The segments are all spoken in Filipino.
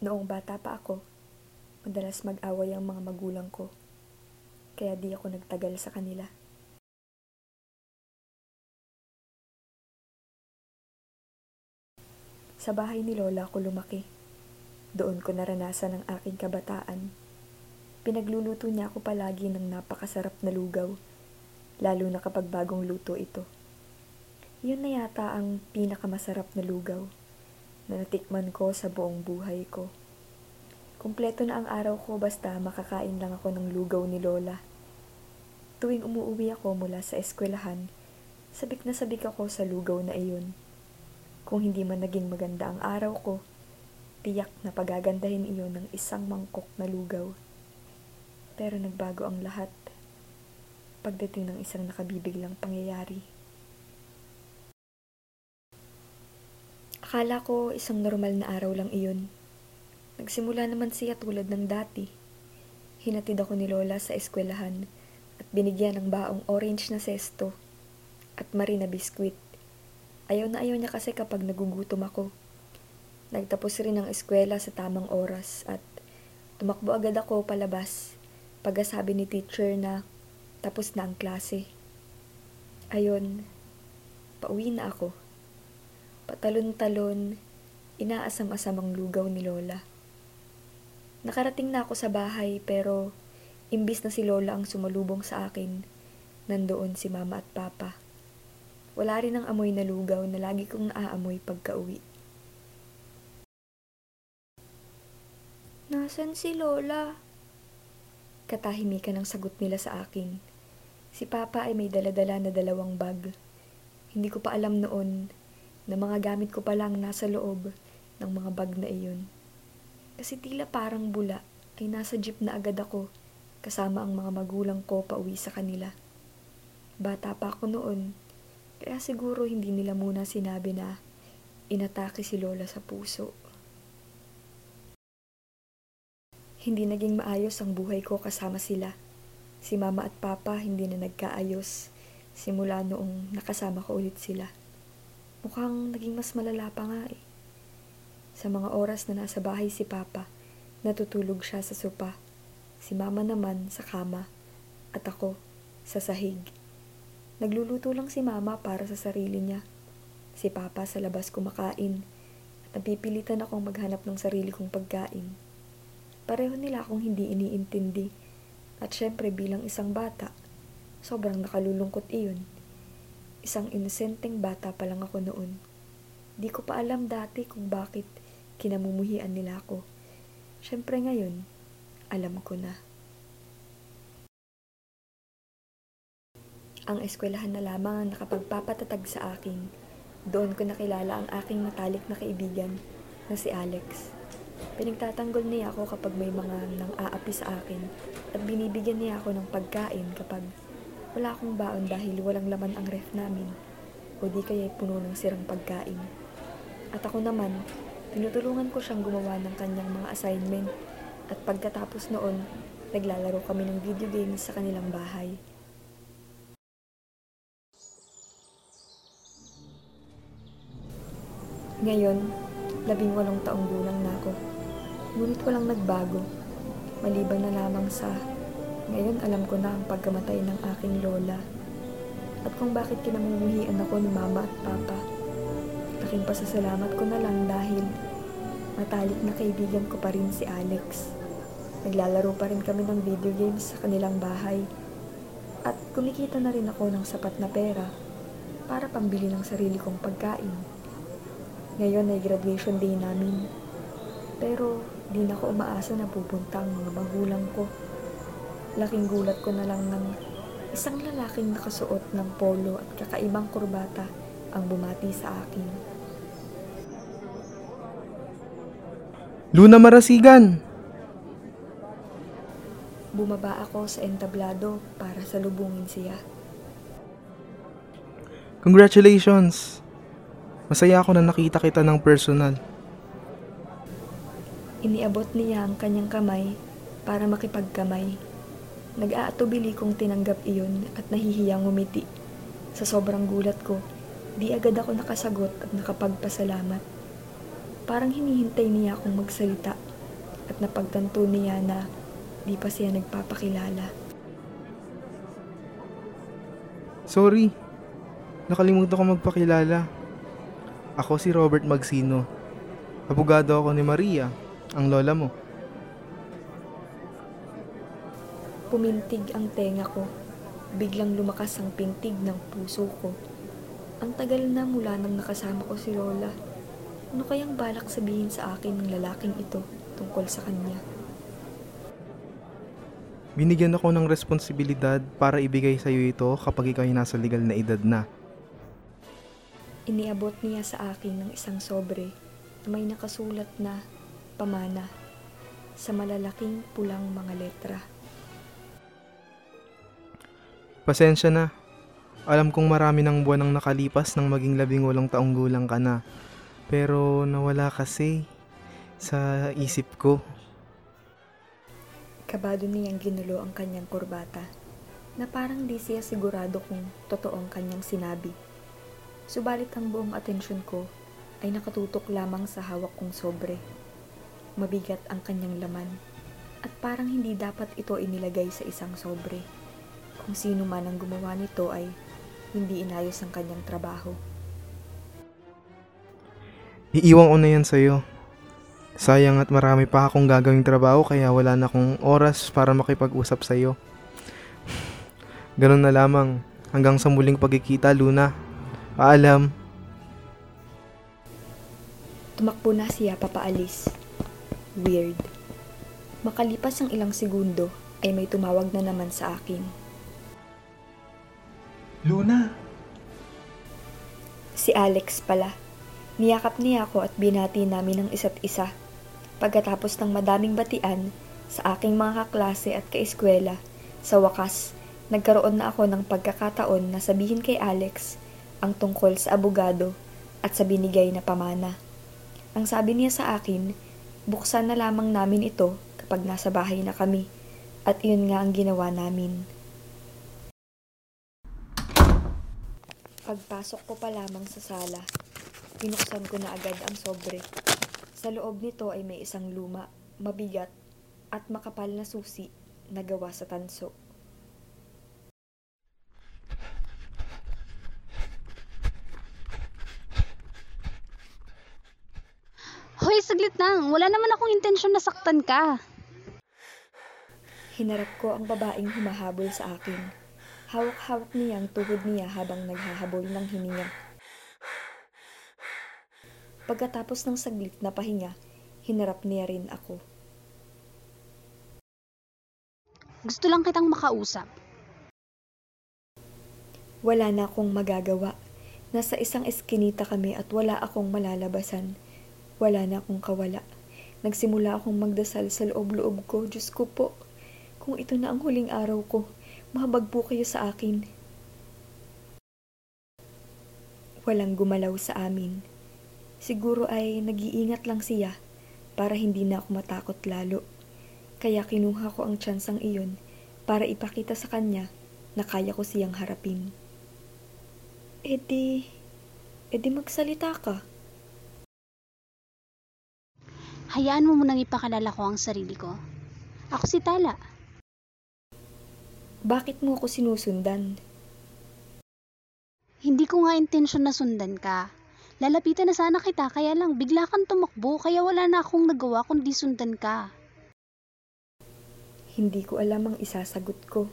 Noong bata pa ako, madalas mag-away ang mga magulang ko. Kaya di ako nagtagal sa kanila. Sa bahay ni Lola ako lumaki. Doon ko naranasan ang aking kabataan. Pinagluluto niya ako palagi ng napakasarap na lugaw, lalo na kapag bagong luto ito. Yun na yata ang pinakamasarap na lugaw na natikman ko sa buong buhay ko. Kumpleto na ang araw ko basta makakain lang ako ng lugaw ni Lola. Tuwing umuwi ako mula sa eskwelahan, sabik na sabik ako sa lugaw na iyon. Kung hindi man naging maganda ang araw ko, tiyak na pagagandahin iyon ng isang mangkok na lugaw. Pero nagbago ang lahat pagdating ng isang nakabibiglang pangyayari. Akala ko isang normal na araw lang iyon. Nagsimula naman siya tulad ng dati. Hinatid ako ni Lola sa eskwelahan at binigyan ng baong orange na sesto at marina biskwit. Ayaw na ayaw niya kasi kapag nagugutom ako. Nagtapos rin ang eskwela sa tamang oras at tumakbo agad ako palabas pagkasabi ni teacher na tapos na ang klase. Ayon, pauwi na ako. Patalon-talon, inaasam-asam ang lugaw ni Lola. Nakarating na ako sa bahay pero imbis na si Lola ang sumalubong sa akin, nandoon si Mama at Papa. Wala rin ang amoy na lugaw na lagi kong naaamoy pagka-uwi. Nasaan si Lola? Katahimikan ang sagot nila sa akin. Si Papa ay may daladala na dalawang bag. Hindi ko pa alam noon na mga gamit ko pa lang nasa loob ng mga bag na iyon. Kasi tila parang bula ay nasa jeep na agad ako kasama ang mga magulang ko pauwi sa kanila. Bata pa ako noon, kaya siguro hindi nila muna sinabi na inatake si Lola sa puso. Hindi naging maayos ang buhay ko kasama sila. Si mama at papa hindi na nagkaayos simula noong nakasama ko ulit sila. Mukhang naging mas malala pa nga eh. Sa mga oras na nasa bahay si papa, natutulog siya sa sopa. Si mama naman sa kama at ako sa sahig. Nagluluto lang si mama para sa sarili niya. Si papa sa labas kumakain at napipilitan akong maghanap ng sarili kong pagkain. Pareho nila akong hindi iniintindi. At syempre bilang isang bata, sobrang nakalulungkot iyon. Isang inosenteng bata pa lang ako noon. Di ko pa alam dati kung bakit kinamumuhian nila ako. Syempre ngayon, alam ko na. Ang eskwelahan na lamang ang nakapagpapatatag sa akin. Doon ko nakilala ang aking matalik na kaibigan na si Alex. Pinagtatanggol niya ako kapag may mga nang aapi sa akin at binibigyan niya ako ng pagkain kapag wala akong baon dahil walang laman ang ref namin o di kaya puno ng sirang pagkain. At ako naman, tinutulungan ko siyang gumawa ng kanyang mga assignment at pagkatapos noon, naglalaro kami ng video games sa kanilang bahay. Ngayon, labing walong taong gulang na ako. Ngunit walang nagbago. Maliban na lamang sa, ngayon alam ko na ang pagkamatay ng aking lola. At kung bakit kinamumuhian ako ni mama at papa. Laking pasasalamat ko na lang dahil matalik na kaibigan ko pa rin si Alex. Naglalaro pa rin kami ng video games sa kanilang bahay. At kumikita na rin ako ng sapat na pera para pambili ng sarili kong pagkain. Ngayon ay graduation day namin. Pero di na ako umaasa na pupunta ang mga magulang ko. Laking gulat ko na lang ng isang lalaking nakasuot ng polo at kakaibang kurbata ang bumati sa akin. Luna Marasigan! Bumaba ako sa entablado para salubungin siya. Congratulations! Masaya ako na nakita kita ng personal. Iniabot niya ang kanyang kamay para makipagkamay. Nag-aatubili kong tinanggap iyon at nahihiyang umiti. Sa sobrang gulat ko, di agad ako nakasagot at nakapagpasalamat. Parang hinihintay niya akong magsalita at napagtanto niya na di pa siya nagpapakilala. Sorry, nakalimutan ko magpakilala. Ako si Robert Magsino. Abogado ako ni Maria, ang lola mo. Pumintig ang tenga ko. Biglang lumakas ang pintig ng puso ko. Ang tagal na mula nang nakasama ko si Lola. Ano kayang balak sabihin sa akin ng lalaking ito tungkol sa kanya? Binigyan ako ng responsibilidad para ibigay sa iyo ito kapag ikaw ay nasa legal na edad na. Iniabot niya sa akin ng isang sobre na may nakasulat na pamana sa malalaking pulang mga letra. Pasensya na. Alam kong marami ng buwan ang nakalipas nang maging labing walong taong gulang ka na. Pero nawala kasi sa isip ko. Kabado niyang ginulo ang kanyang kurbata na parang di siya sigurado kung totoo ang kanyang sinabi. Subalit ang buong atensyon ko ay nakatutok lamang sa hawak kong sobre. Mabigat ang kanyang laman at parang hindi dapat ito inilagay sa isang sobre. Kung sino man ang gumawa nito ay hindi inayos ang kanyang trabaho. Iiwan ko na yan sa'yo. Sayang at marami pa akong gagawing trabaho kaya wala na akong oras para makipag-usap sa'yo. Ganun na lamang. Hanggang sa muling pagkikita, Luna. Paalam. Tumakbo na siya papaalis. Weird. Makalipas ang ilang segundo ay may tumawag na naman sa akin. Luna! Si Alex pala. Niyakap niya ako at binati namin ng isa't isa. Pagkatapos ng madaming batian sa aking mga kaklase at kaeskwela, sa wakas, nagkaroon na ako ng pagkakataon na sabihin kay Alex ang tungkol sa abogado at sa binigay na pamana. Ang sabi niya sa akin, buksan na lamang namin ito kapag nasa bahay na kami at iyon nga ang ginawa namin. Pagpasok ko pa lamang sa sala, pinuksan ko na agad ang sobre. Sa loob nito ay may isang luma, mabigat, at makapal na susi na gawa sa tanso. Hoy, saglit lang. Wala naman akong intensyon na saktan ka. Hinarap ko ang babaeng humahabol sa akin. Hawak-hawak niya ang tuhod niya habang naghahabol ng hininga. Pagkatapos ng saglit na pahinga, hinarap niya rin ako. Gusto lang kitang makausap. Wala na akong magagawa. Nasa isang eskinita kami at wala akong malalabasan. Wala na akong kawala. Nagsimula akong magdasal sa loob-loob ko. Diyos ko po, kung ito na ang huling araw ko, mahabag po kayo sa akin. Walang gumalaw sa amin. Siguro ay nag-iingat lang siya para hindi na ako matakot lalo. Kaya kinuha ko ang tsansang iyon para ipakita sa kanya na kaya ko siyang harapin. Edi, edi magsalita ka. Hayaan mo munang ipakalala ko ang sarili ko. Ako si Tala. Bakit mo ako sinusundan? Hindi ko nga intensyon na sundan ka. Lalapitan na sana kita kaya lang bigla kang tumakbo kaya wala na akong nagawa kundi sundan ka. Hindi ko alam ang isasagot ko.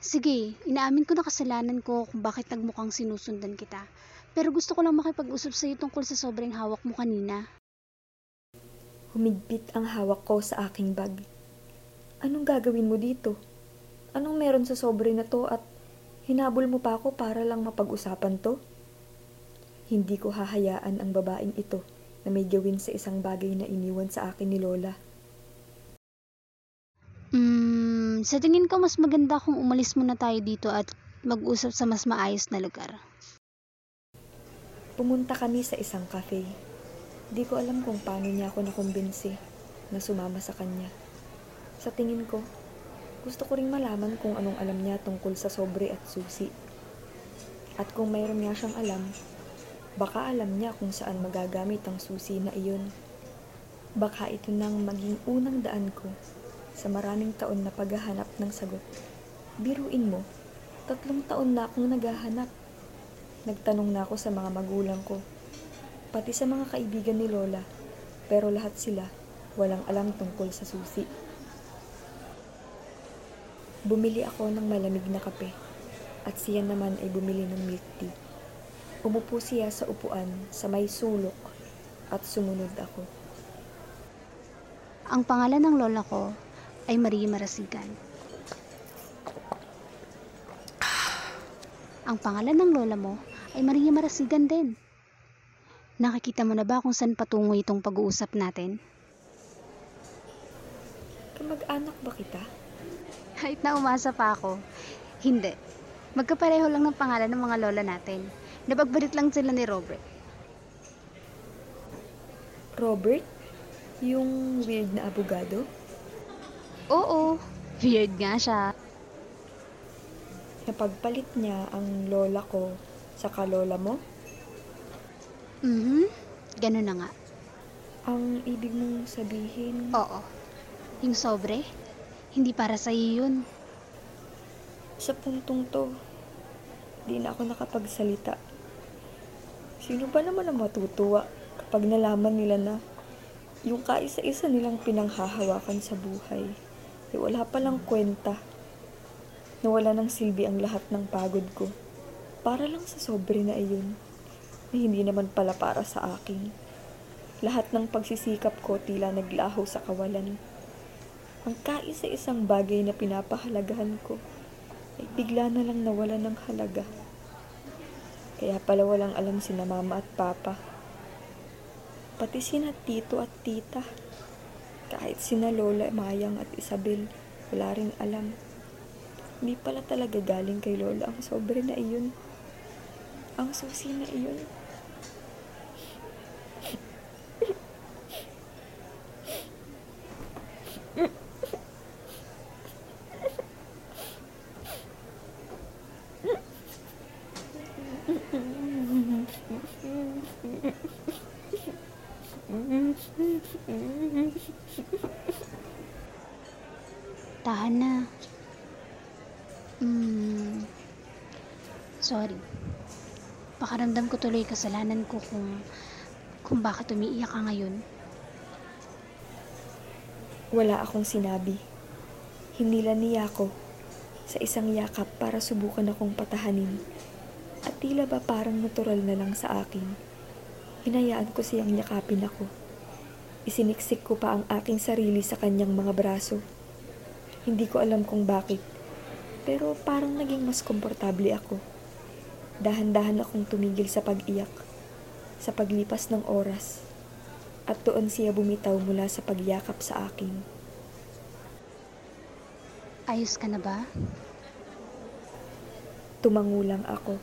Sige, inaamin ko na kasalanan ko kung bakit nagmukhang sinusundan kita. Pero gusto ko lang makipag-usap sa'yo tungkol sa sobrang hawak mo kanina. Humigpit ang hawak ko sa aking bag. Anong gagawin mo dito? Anong meron sa sobre na to at hinabol mo pa ako para lang mapag-usapan to? Hindi ko hahayaan ang babaeng ito na may gawin sa isang bagay na iniwan sa akin ni Lola. Hmm, sa tingin ko mas maganda kung umalis muna tayo dito at mag-usap sa mas maayos na lugar. Pumunta kami sa isang cafe. Di ko alam kung paano niya ako nakumbinsi na sumama sa kanya. Sa tingin ko, gusto ko ring malaman kung anong alam niya tungkol sa sobre at susi. At kung mayroon nga siyang alam, baka alam niya kung saan magagamit ang susi na iyon. Baka ito nang maging unang daan ko sa maraming taon na paghahanap ng sagot. Biruin mo, tatlong taon na akong naghahanap. Nagtanong na ako sa mga magulang ko, pati sa mga kaibigan ni Lola, pero lahat sila walang alam tungkol sa susi. Bumili ako ng malamig na kape at siya naman ay bumili ng milk tea. Umupo siya sa upuan sa may sulok at sumunod ako. Ang pangalan ng lola ko ay Marie Marasigan. Ang pangalan ng lola mo ay Maria Marasigan din. Nakikita mo na ba kung saan patungo itong pag-uusap natin? Kamag-anak ba kita? Kahit na umasa pa ako, hindi. Magkapareho lang ng pangalan ng mga lola natin. Napagbalit lang sila ni Robert. Robert? Yung weird na abogado? Oo, weird nga siya. Napagpalit niya ang lola ko sa kalola mo? Mhm, ganun na nga. Ang ibig mong sabihin... Oo. Yung sobre, hindi para sa yun. Sa puntong to, di na ako nakapagsalita. Sino ba naman ang matutuwa kapag nalaman nila na yung kaisa-isa nilang pinanghahawakan sa buhay, eh wala palang kwenta. Nawala ng silbi ang lahat ng pagod ko. Para lang sa sobre na iyon, na hindi naman pala para sa akin. Lahat ng pagsisikap ko tila naglaho sa kawalan. Ang kaisa-isang bagay na pinapahalagahan ko ay bigla na lang nawala ng halaga. Kaya pala walang alam sina mama at papa. Pati sina tito at tita. Kahit sina Lola, Mayang at Isabel, wala ring alam. Hindi pala talaga galing kay Lola ang sobre na iyon. Ang susi na iyon. Tahan na. Hmm. Sorry. Pakaramdam ko tuloy kasalanan ko kung kung bakit umiiyak ka ngayon. Wala akong sinabi. Hinila niya ako sa isang yakap para subukan akong patahanin. At tila ba parang natural na lang sa akin. Hinayaan ko siyang yakapin ako. Isiniksik ko pa ang aking sarili sa kanyang mga braso. Hindi ko alam kung bakit. Pero parang naging mas komportable ako. Dahan-dahan akong tumigil sa pag-iyak. Sa paglipas ng oras. At doon siya bumitaw mula sa pagyakap sa akin. Ayos ka na ba? Tumangulang ako.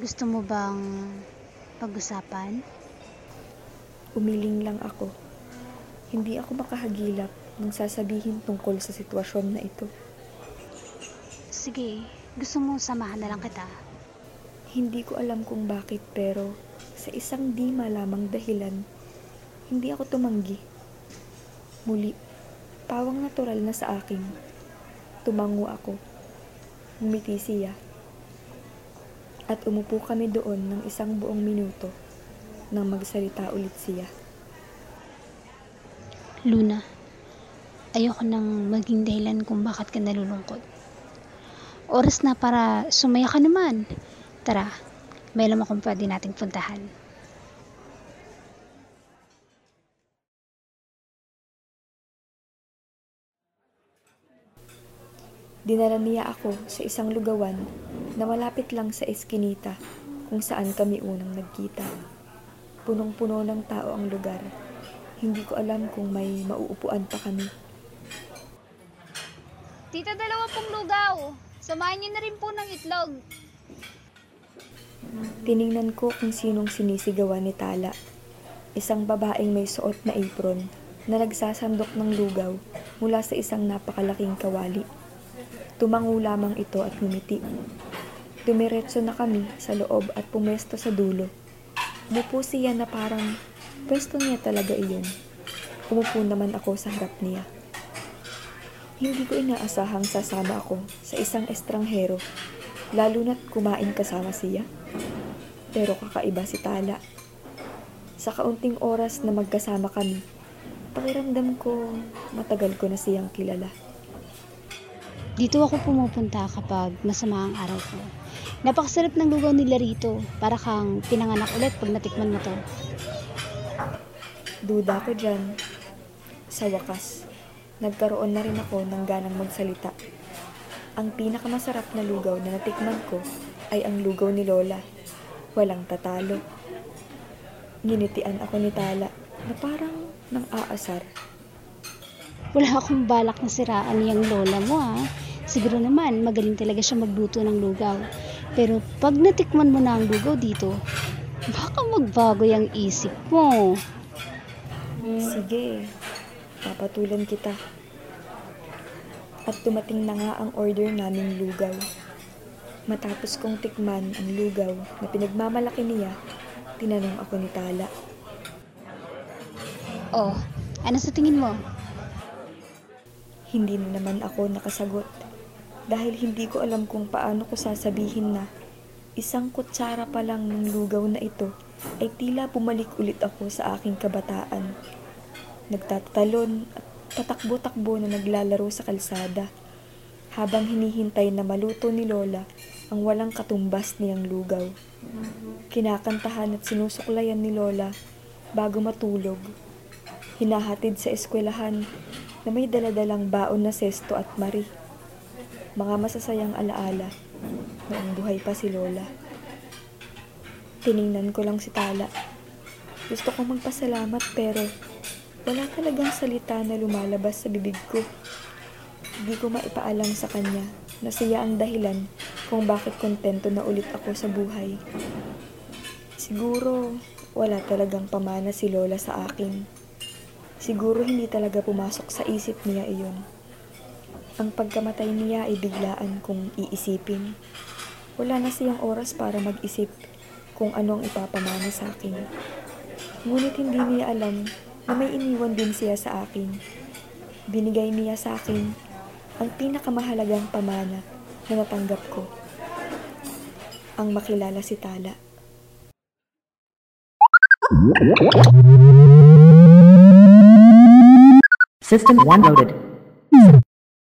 Gusto mo bang pag-usapan? Umiling lang ako. Hindi ako makahagilap nang sasabihin tungkol sa sitwasyon na ito. Sige, gusto mo samahan na lang kita. Hindi ko alam kung bakit pero sa isang di malamang dahilan, hindi ako tumanggi. Muli, pawang natural na sa akin. Tumango ako. Ngumiti siya. At umupo kami doon ng isang buong minuto nang magsalita ulit siya. Luna, ayoko nang maging dahilan kung bakit ka nalulungkot. Oras na para sumaya ka naman. Tara, may alam akong pwede nating puntahan. Dinala niya ako sa isang lugawan na malapit lang sa eskinita kung saan kami unang nagkita. Punong-puno ng tao ang lugar. Hindi ko alam kung may mauupuan pa kami. Tita, dalawa pong lugaw. Samahan niyo na rin po ng itlog. Tiningnan ko kung sinong sinisigawan ni Tala. Isang babaeng may suot na apron na nagsasandok ng lugaw mula sa isang napakalaking kawali. Tumango lamang ito at ngumiti. Dumiretso na kami sa loob at pumesto sa dulo. Mupo siya na parang pwesto niya talaga iyon. umupo naman ako sa harap niya. Hindi ko inaasahang sasama ako sa isang estranghero, lalo na't kumain kasama siya. Pero kakaiba si Tala. Sa kaunting oras na magkasama kami, pakiramdam ko matagal ko na siyang kilala. Dito ako pumupunta kapag masama ang araw ko. Napakasarap ng lugaw nila rito. Para kang pinanganak ulit pag natikman mo to. Duda ko dyan. Sa wakas, nagkaroon na rin ako ng ganang magsalita. Ang pinakamasarap na lugaw na natikman ko ay ang lugaw ni Lola. Walang tatalo. Nginitian ako ni Tala na parang nang aasar. Wala akong balak na siraan niyang lola mo ha. Siguro naman magaling talaga siya magluto ng lugaw. Pero pag natikman mo na ang lugaw dito, baka magbago yung isip mo. Sige, papatulan kita. At dumating na nga ang order naming lugaw. Matapos kong tikman ang lugaw na pinagmamalaki niya, tinanong ako ni Tala. Oh, ano sa tingin mo? Hindi na naman ako nakasagot dahil hindi ko alam kung paano ko sasabihin na isang kutsara pa lang ng lugaw na ito ay tila bumalik ulit ako sa aking kabataan. Nagtatatalon at tatakbo-takbo na naglalaro sa kalsada habang hinihintay na maluto ni Lola ang walang katumbas niyang lugaw. Kinakantahan at sinusuklayan ni Lola bago matulog. Hinahatid sa eskwelahan na may daladalang baon na sesto at mari. Mga masasayang alaala noong buhay pa si Lola. Tiningnan ko lang si Tala. Gusto kong magpasalamat pero wala talagang salita na lumalabas sa bibig ko. Hindi ko maipaalam sa kanya na siya ang dahilan kung bakit kontento na ulit ako sa buhay. Siguro wala talagang pamana si Lola sa akin. Siguro hindi talaga pumasok sa isip niya iyon. Ang pagkamatay niya ay biglaan kung iisipin. Wala na siyang oras para mag-isip kung anong ipapamana sa akin. Ngunit hindi niya alam na may iniwan din siya sa akin. Binigay niya sa akin ang pinakamahalagang pamana na natanggap ko. Ang makilala si Tala. System 1 loaded.